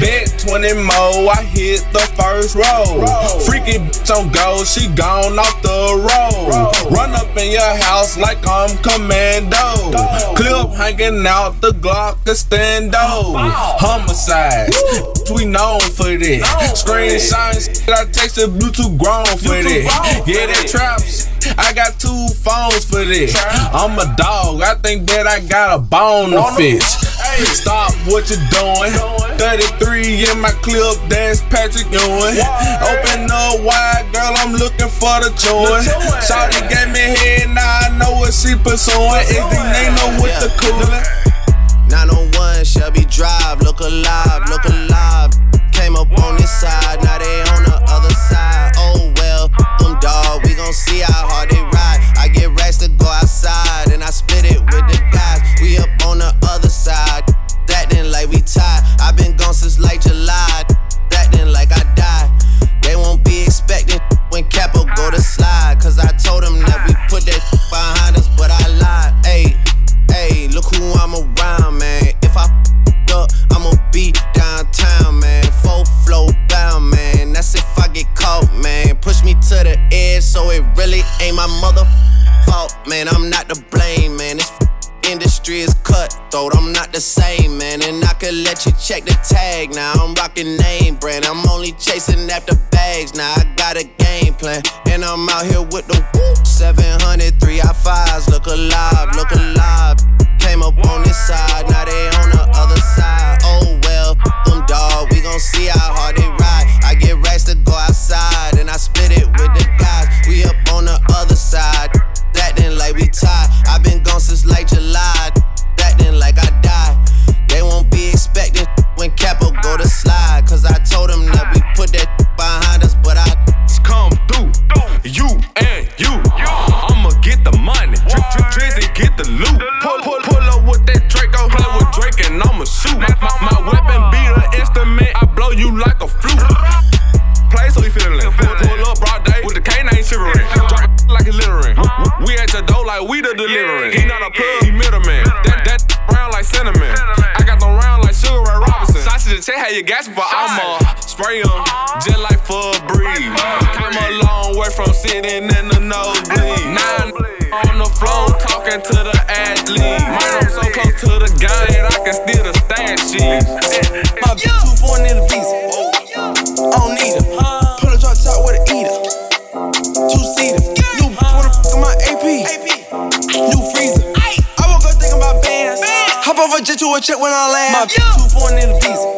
Bet 20 more, I hit the first row. Freaky bitch on go, she gone off the road. Run up in your house like I'm commando. Clip hanging out, the Glock is stand Homicides, we known for this. Screenshots, I texted Bluetooth grown for this. Yeah, that trap shit. I got two phones for this. I'm a dog, I think that I got a bone to fish. Stop what you're doing. 33 in my clip, that's Patrick Ewing. Open up wide, girl, I'm looking for the joy. Shawty gave me head, now I know what she pursuing. Is the Nino with the cooler? 901 Shelby Drive, look alive, look alive. Came up on this side, now they on the other side. Gon' see how hard they ride. I get racks to go outside, and I split it with the guys. We up on the other side, acting like we tied. i I'm name brand, I'm only chasing after bags now. I got a game plan, and I'm out here with the whoop. 700, 3 I fives, look alive, look alive. Came up on this side, Sausage check how you gas for I'ma spray them uh-huh. just like for a breeze. Came a long way from sitting in the nosebleed. Nine on the floor talking to the athlete. Man, I'm so close to the game I can steal the stash sheets. My bitch too foreign in the visa. I don't need her. Pull a drop top with an eater. Two seater. New wanna fuck my AP. New freezer. I woke up thinking about bands. Hop over jet to a check when I land. My bitch too foreign in the visa.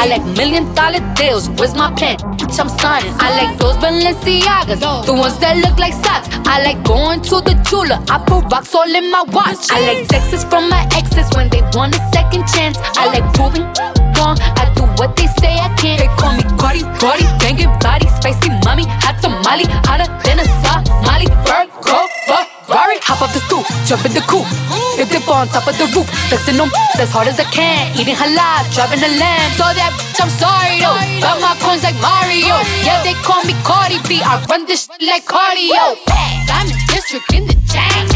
I like million dollar deals. Where's my pen? Bitch, I'm signing. I like those Balenciagas, the ones that look like socks. I like going to the Tula, I put rocks all in my watch. I like texts from my exes when they want a second chance. I like proving wrong, I do what they say I can't. They call me Cardi, Cardi, banging body, spicy mommy, hot tamale, hotter than a Somali. Virgo, Ferrari, hop off the stoop, jump in the coupe. On top of the roof, flexing them as hard as I can. Eating halal, driving a lamb. So that bitch, I'm sorry though. Got my coins like Mario. Yeah, they call me Cardi B. I run this like cardio. In district in the chain.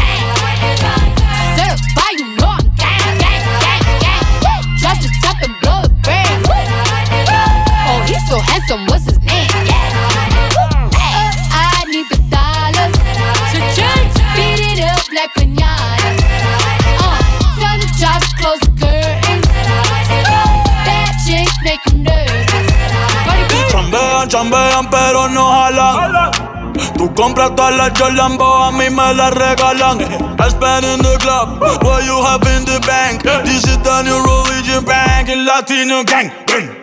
Chambean, pero no jalan. Tú compras todas las Jolambo, a mí me las regalan. I spend in the club, what you have in the bank. This is the new religion bank, el latino gang.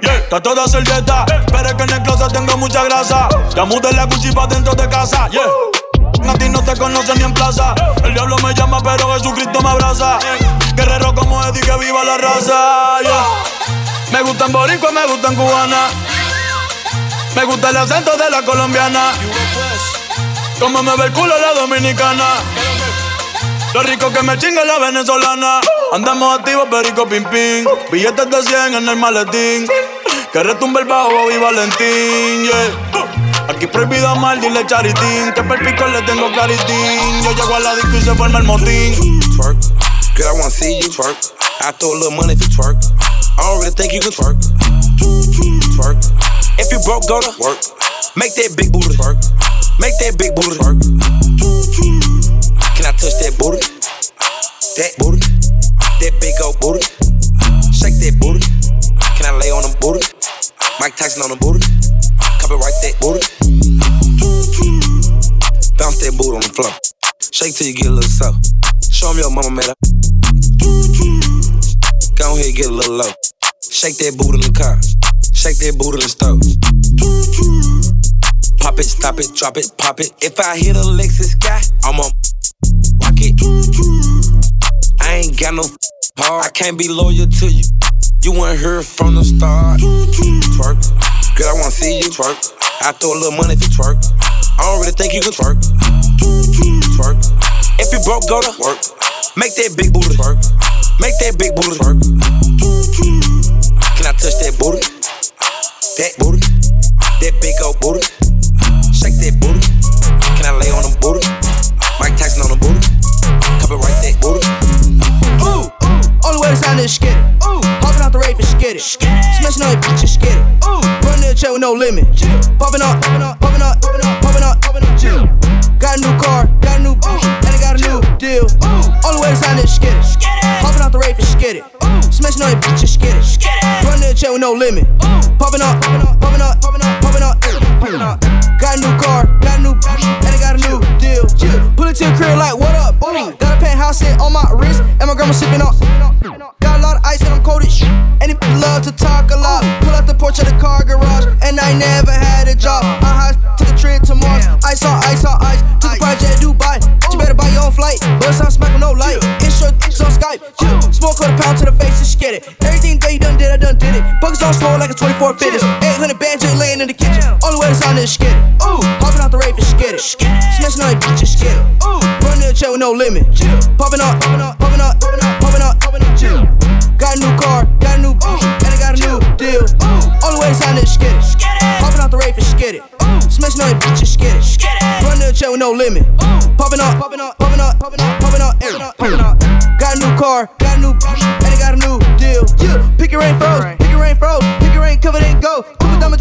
Yeah. Está toda servieta, pero es que en el closet tengo mucha grasa. Ya mudé la Gucci pa' dentro de casa, yeah. A ti no te conocen ni en plaza. El diablo me llama, pero Jesucristo me abraza. Guerrero como Eddie, que viva la raza, yeah. Me gustan boricua, me gustan cubana. Me gusta el acento de la colombiana. Como me ve el culo la dominicana. Lo rico que me chinga la venezolana. Andamos activos, perico pim pim. Billetes de 100 en el maletín. Que retumbe el bajo y Valentín, yeah. Aquí prohibido amar, dile charitín. Que perpico le tengo claritín. Yo llego a la disco y se forma el motín. Twerk, girl, I wanna see you twerk. I throw a little money you twerk. I don't really think you can twerk. Twerk. If you broke, go to work. Make that big booty twerk. Make that big booty twerk. Can I touch that booty? That booty? That big old booty? Shake that booty. Can I lay on them booty? Mike Tyson on the booty. Copyright that booty. Bounce that booty on the floor. Shake till you get a little soft. Show 'em your mama made up. Go ahead, get a little low. Shake that booty in the car. Shake that booty in the stove. Pop it, stop it, drop it, pop it. If I hit a Lexus guy, I'm a rock it. I ain't got no heart. I can't be loyal to you. You weren't here from the start. Twerk. Girl, I wanna see you twerk. I throw a little money you twerk. I don't really think you can twerk. Twerk. If you broke, go to work. Make that big booty twerk. Make that big booty twerk. Can I touch that booty? That booty. That big old booty. Shake that booty. Can I lay on the booty? Mike Tyson on the booty. Copyright that booty. Ooh, ooh. Only way to sign this skid it. Ooh, hopping out the rave and it. Smashing on your bitch and. Ooh, running the chair with no limit. Popping up, popping up, popping up, popping up, popping up, popping up. Chill. Got a new car, got a new bitch, and I got a new deal. Ooh, only way to sign this skid it. Hopping the rave and skid it. Smashing on your bitch and skid it. Running the check with no limit. Popping up, popping up, popping up, popping up, popping up. Got a new car, got a new and I got a new deal. Pull it to your crib like, what up? Got a penthouse in on my wrist, and my grandma sipping on. Got a lot of ice and I'm cold as shit. And he love to talk a lot. Pull out the porch of the car garage, and I never had a job. I high Skype. Yeah. Smoke quarter pound to the face, just get it. Everything that you done did, I done did it. Buckets on slow like a 24 fitness. 800 bands just laying in the kitchen. Only way to sign is skid it. Ooh, hopping out the rave and skid it. Smashing on your bitch, just skid it. Ooh, running the check with no limit. Popping up, popping up, popping up, popping up, popping up, popping up. Got a new car, got a new bitch, and new deal. Only way to sign is. Hopping out the rave and skid it. Smashing on your bitch, just skid it. Running the check with no limit. Popping up, popping up, popping up, popping up, popping up, popping up. Got a new car, got a new bitch, and I got a new deal. Yeah, pick your rain froze, pick your rain froze, pick your rain covered and go. Couple diamonds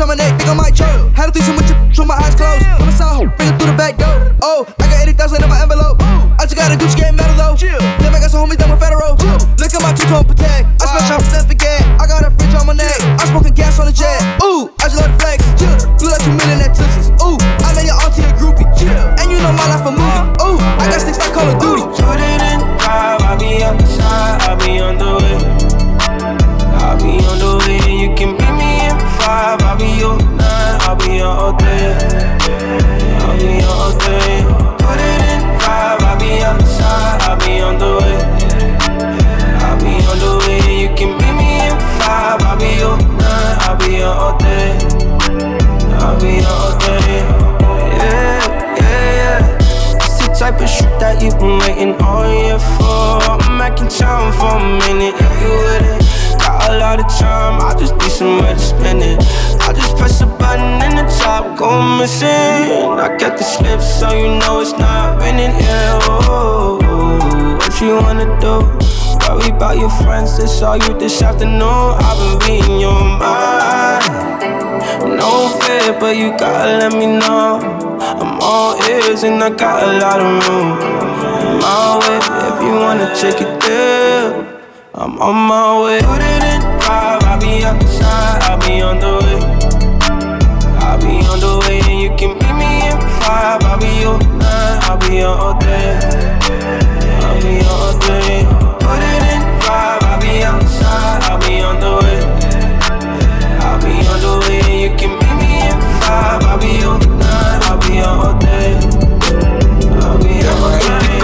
missing. I got the slip so you know it's not raining. Yeah, oh, what you wanna do? Worry about your friends, they saw you this afternoon. I've been reading your mind. No fear, but you gotta let me know. I'm all ears and I got a lot of room. On my way, if you wanna check it there. I'm on my way. I'll be your all day. I'll be your all day. Put it in five, I'll be outside, I'll be on the way. I'll be on the way, you can me in five. I'll be your nine, I'll be your all day. I'll be your all day.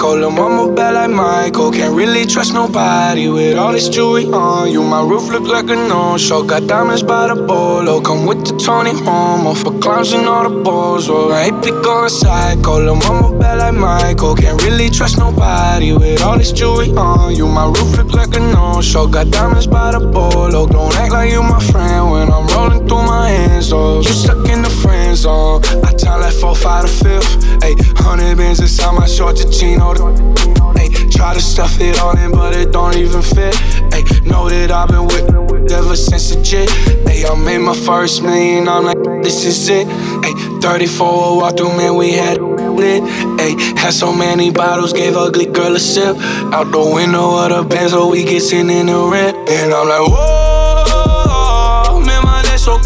Psycho, lil' mama bad like Michael. Can't really trust nobody with all this jewelry on you. My roof look like a no-show. Got diamonds by the bolo. Come with the Tony Homo for clowns and all the balls. Oh, I ain't pick going psycho, lil' mama bad like Michael. Can't really trust nobody with all this jewelry on you. My roof look like a no-show. Got diamonds by the bolo. Don't act like you my friend when I'm rolling through my hands. Oh, you stuck in the friend zone. I tell like four, five to fifth. Ayy, hundred bins inside my short Chino. Ayy, try to stuff it all in, but it don't even fit. Ayy, know that I've been with ever since the jit. Ayy, I made my first million, I'm like, this is it. Ayy, 34 walk through, man, we had lit. Ayy, had so many bottles, gave ugly girl a sip. Out the window of the Benz, so we get sitting in the rent. And I'm like, whoa, man, my legs so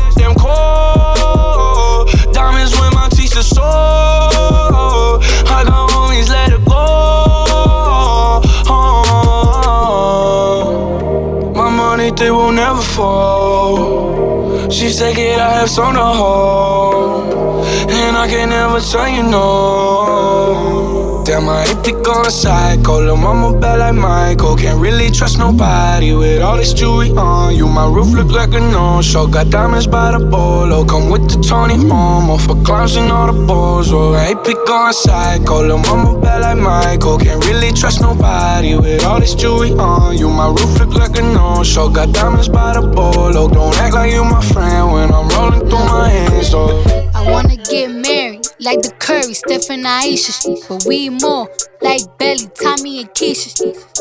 said, Kid, I have some to hold. And I can never tell you no. Damn, I hate to go psycho. Lil' mama bad like Michael. Can't really trust nobody with all this jewelry on you. My roof look like a no-show. Got diamonds by the bolo. Come with the Tony Momo for clowns and all the balls. Oh, I hate to go psycho. Lil' mama bad like Michael. Can't really trust nobody with all this jewelry on you. My roof look like a no-show. Got diamonds by the bolo. Don't act like you my friend when I'm rolling through my hands. Oh. I wanna get married, like the Curry, Steph and Aisha. But we more like Belly, Tommy and Keisha.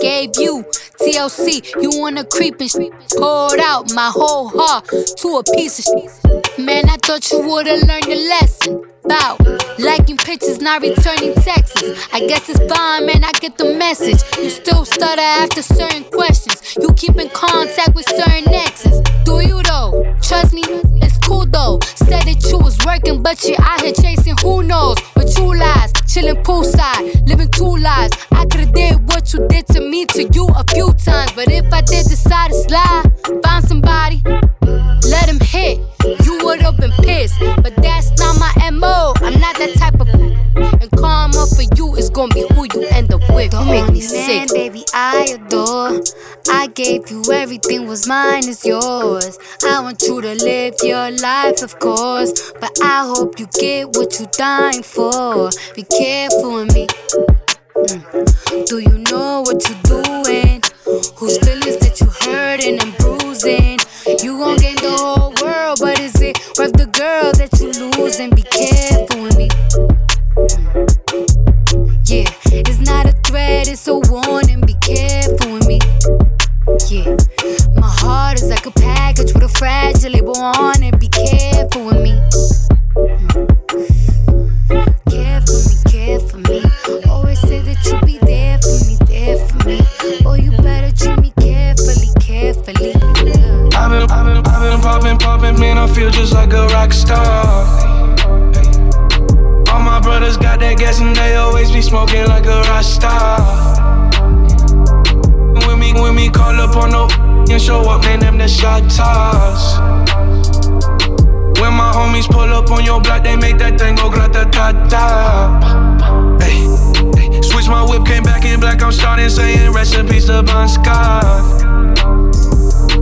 Gave you TLC, you wanna creep and poured out my whole heart to a piece of shit. Man, I thought you would've learned your lesson. Bout liking pictures, not returning texts. I guess it's fine, man. I get the message. You still stutter after certain questions. You keep in contact with certain exes. Do you though? Trust me, though. Said that you was working, but you're out here chasing who knows. With two lies, chilling poolside, living two lives. I could've did what you did to me to you a few times, but if I did decide to slide, find somebody, let him hit. You would've been pissed, but that's not my mo. I'm not that type of. Boo. And karma for you is gonna be who you end up with. Don't make me sick. Man, baby, I adore. Gave you everything, was mine is yours. I want you to live your life, of course. But I hope you get what you're dying for. Be careful with me. Mm. Do you know what you're doing? Fragile label on it. Be careful with me. Care for me, care for me. Always say that you be there for me, there for me. Oh, you better treat me carefully, carefully. I've been, I've been, I've been popping, popping, man. I feel just like a rock star. All my brothers got that gas and they always be smoking like a rock star. When me call up on no and show up, man, them the shot toss. When my homies pull up on your block, they make that thing go grata ta ta. Hey, hey. Switch my whip, came back in black. I'm starting saying rest in peace to Bon Scott.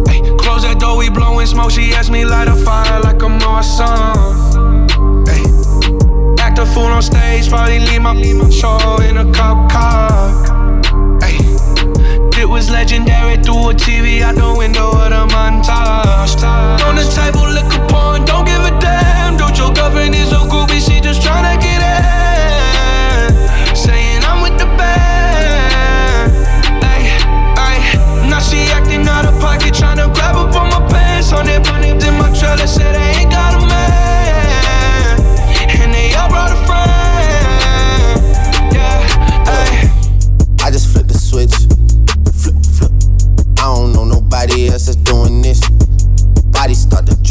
Hey, close that door, we blowing smoke. She asked me light a fire like I'm awesome. Hey, act a fool on stage, probably leave my show in a cop car. Was legendary through a TV out the window of the montage. On the table, liquor porn, don't give a damn. Dude, your girlfriend is a groupie, she just tryna get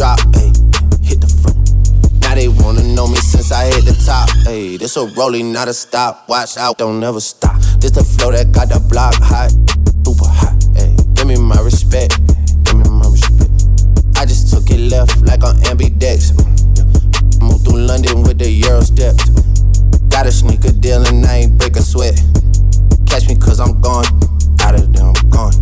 drop, ayy. Hit the floor. Now they wanna know me since I hit the top, ayy. This a rolling, not a stop. Watch out, don't never stop. This the flow that got the block hot, super hot, ayy. Give me my respect, give me my respect. I just took it left like on ambidex. Moved through London with the Euro steps. Got a sneaker deal and I ain't break a sweat. Catch me cause I'm gone. Out of there, I'm gone.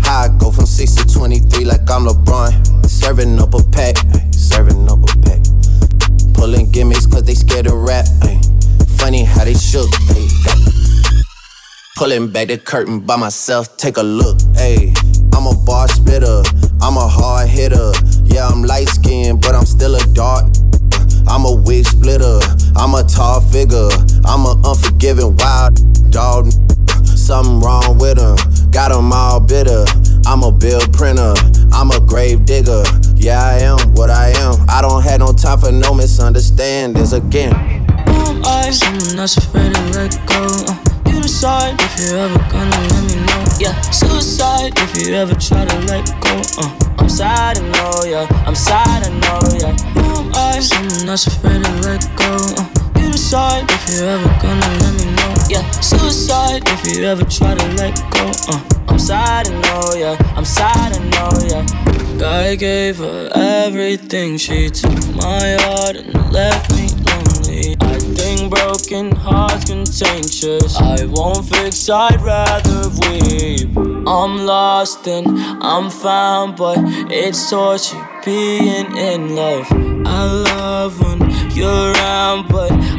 How I go from 6 to 23 like I'm LeBron. Serving up a pack, ay, serving up a pack. Pulling gimmicks cause they scared to rap. ay. Funny how they shook. ay, Pulling back the curtain by myself, take a look. I'm a bar spitter, I'm a hard hitter. Yeah, I'm light skinned, but I'm still a dark. I'm a wig splitter, I'm a tall figure. I'm an unforgiving wild dog. Something wrong with him, got him all bitter. I'm a bill printer, I'm a grave digger. Yeah, I am what I am. I don't have no time for no misunderstandings again. I? Someone that's afraid to let go. Uh, you decide if you're ever gonna let me know. Yeah, suicide if you ever try to let go. Uh, I'm sad, I know, yeah. I'm sad, I know, yeah. Who am? Someone that's afraid to let go. Uh, you decide if you're ever gonna let me know. Yeah, suicide if you ever try to let go. Uh, I'm sad, I know, yeah. I'm sad, I know, yeah. I gave her everything. She took my heart and left me lonely. I think broken hearts contagious. I won't fix, I'd rather weep. I'm lost and I'm found, but it's torture being in love. I love when you're around, but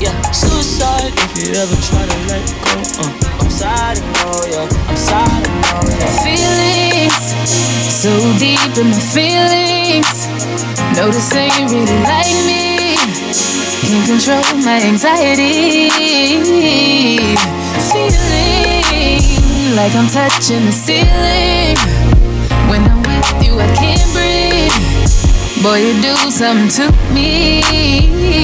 Yeah, suicide if you ever try to let go. Uh, I'm I know, yeah. I'm I know, yeah. Feelings so deep in my feelings. Notice that you really like me. Can't control my anxiety. Feeling like I'm touching the ceiling. When I'm with you, I can't breathe. Boy, you do something to me.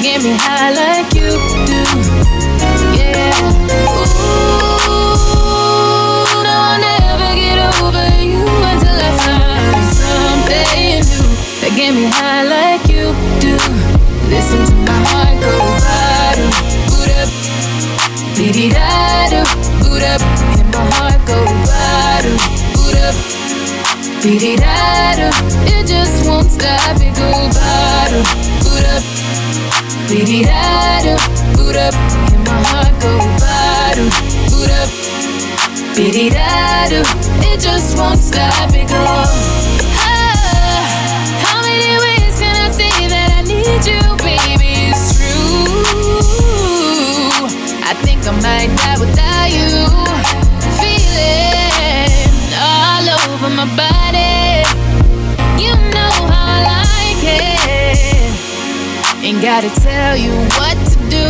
Get me high like you do. Yeah. Ooh, no, I'll never get over you until I find something new that get me high like you do. Listen to my heart go bottom, boot up, beat da boot up, and my heart go bottom, boot beat da It just won't stop, it go bottom, boot up, beat da boot up, and my heart go bottom, boot up, beat da It just won't stop, it go. Ah, how many ways can I say that I need you, baby? It's true. I think I might die without you. My body. You know how I like it. Ain't gotta tell you what to do.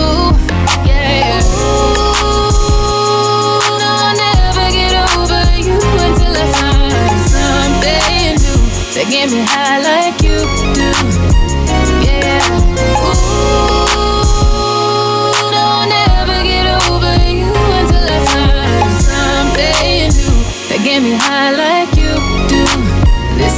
Yeah. Ooh, no, I'll never get over you until I find something new that get me high like you do. Yeah. Ooh, no, I'll never get over you until I find something new that get me high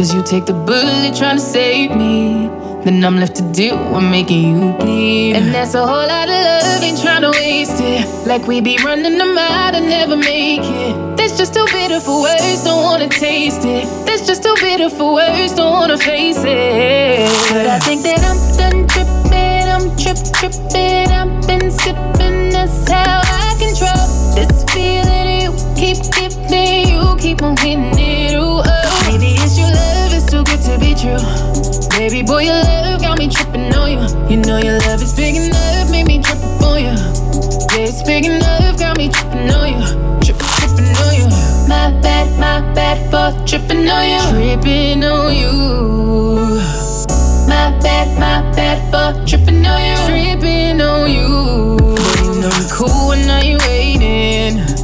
Cause you take the bullet trying to save me. Then I'm left to deal with making you bleed. And that's a whole lot of love, ain't trying to waste it. Like we be running them out and never make it. That's just too bitter for words, don't wanna taste it. That's just too bitter for words, don't wanna face it. But I think that I'm done tripping, I'm trip tripping. I've been sipping, that's how I control this feeling. You keep giving, you keep on hitting it. Baby boy, your love got me tripping on you. You know your love is big enough, make me trip up on you. Yeah, it's big enough, got me tripping on you. Trip, tripping on you. My bad, my bad for tripping on you. Tripping on you. My bad, my bad for tripping on you. Tripping on you. Boy, you know you cool when now you waiting.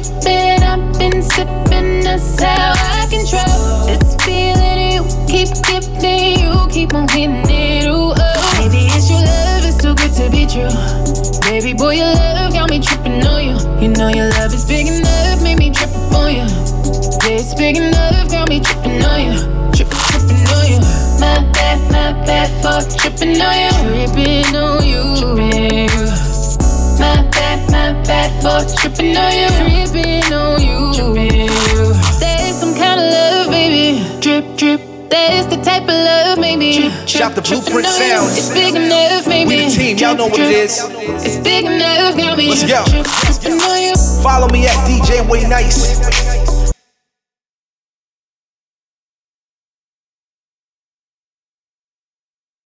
tripping, I've been sipping, that's how I control this feeling. You keep giving, you keep on hitting it. Ooh, oh. Maybe it's your love, it's too good to be true. Baby boy, your love got me tripping on you. You know your love is big enough, made me trip on you. Yeah, it's big enough, got me tripping on you. Tripping, tripping on you. My bad, my bad for tripping on you. Tripping on you. Tripping on you bad, for tripping on you. Tripping on you. Tripping. There's some kind of love, baby. Drip, drip. That is the type of love, maybe. Shout the Blueprint you. Sounds. It's big enough, maybe. We the team, y'all know what it is. It's big enough, got me. Let's go. Drip, tripping on you. Follow me at DJ WayNice.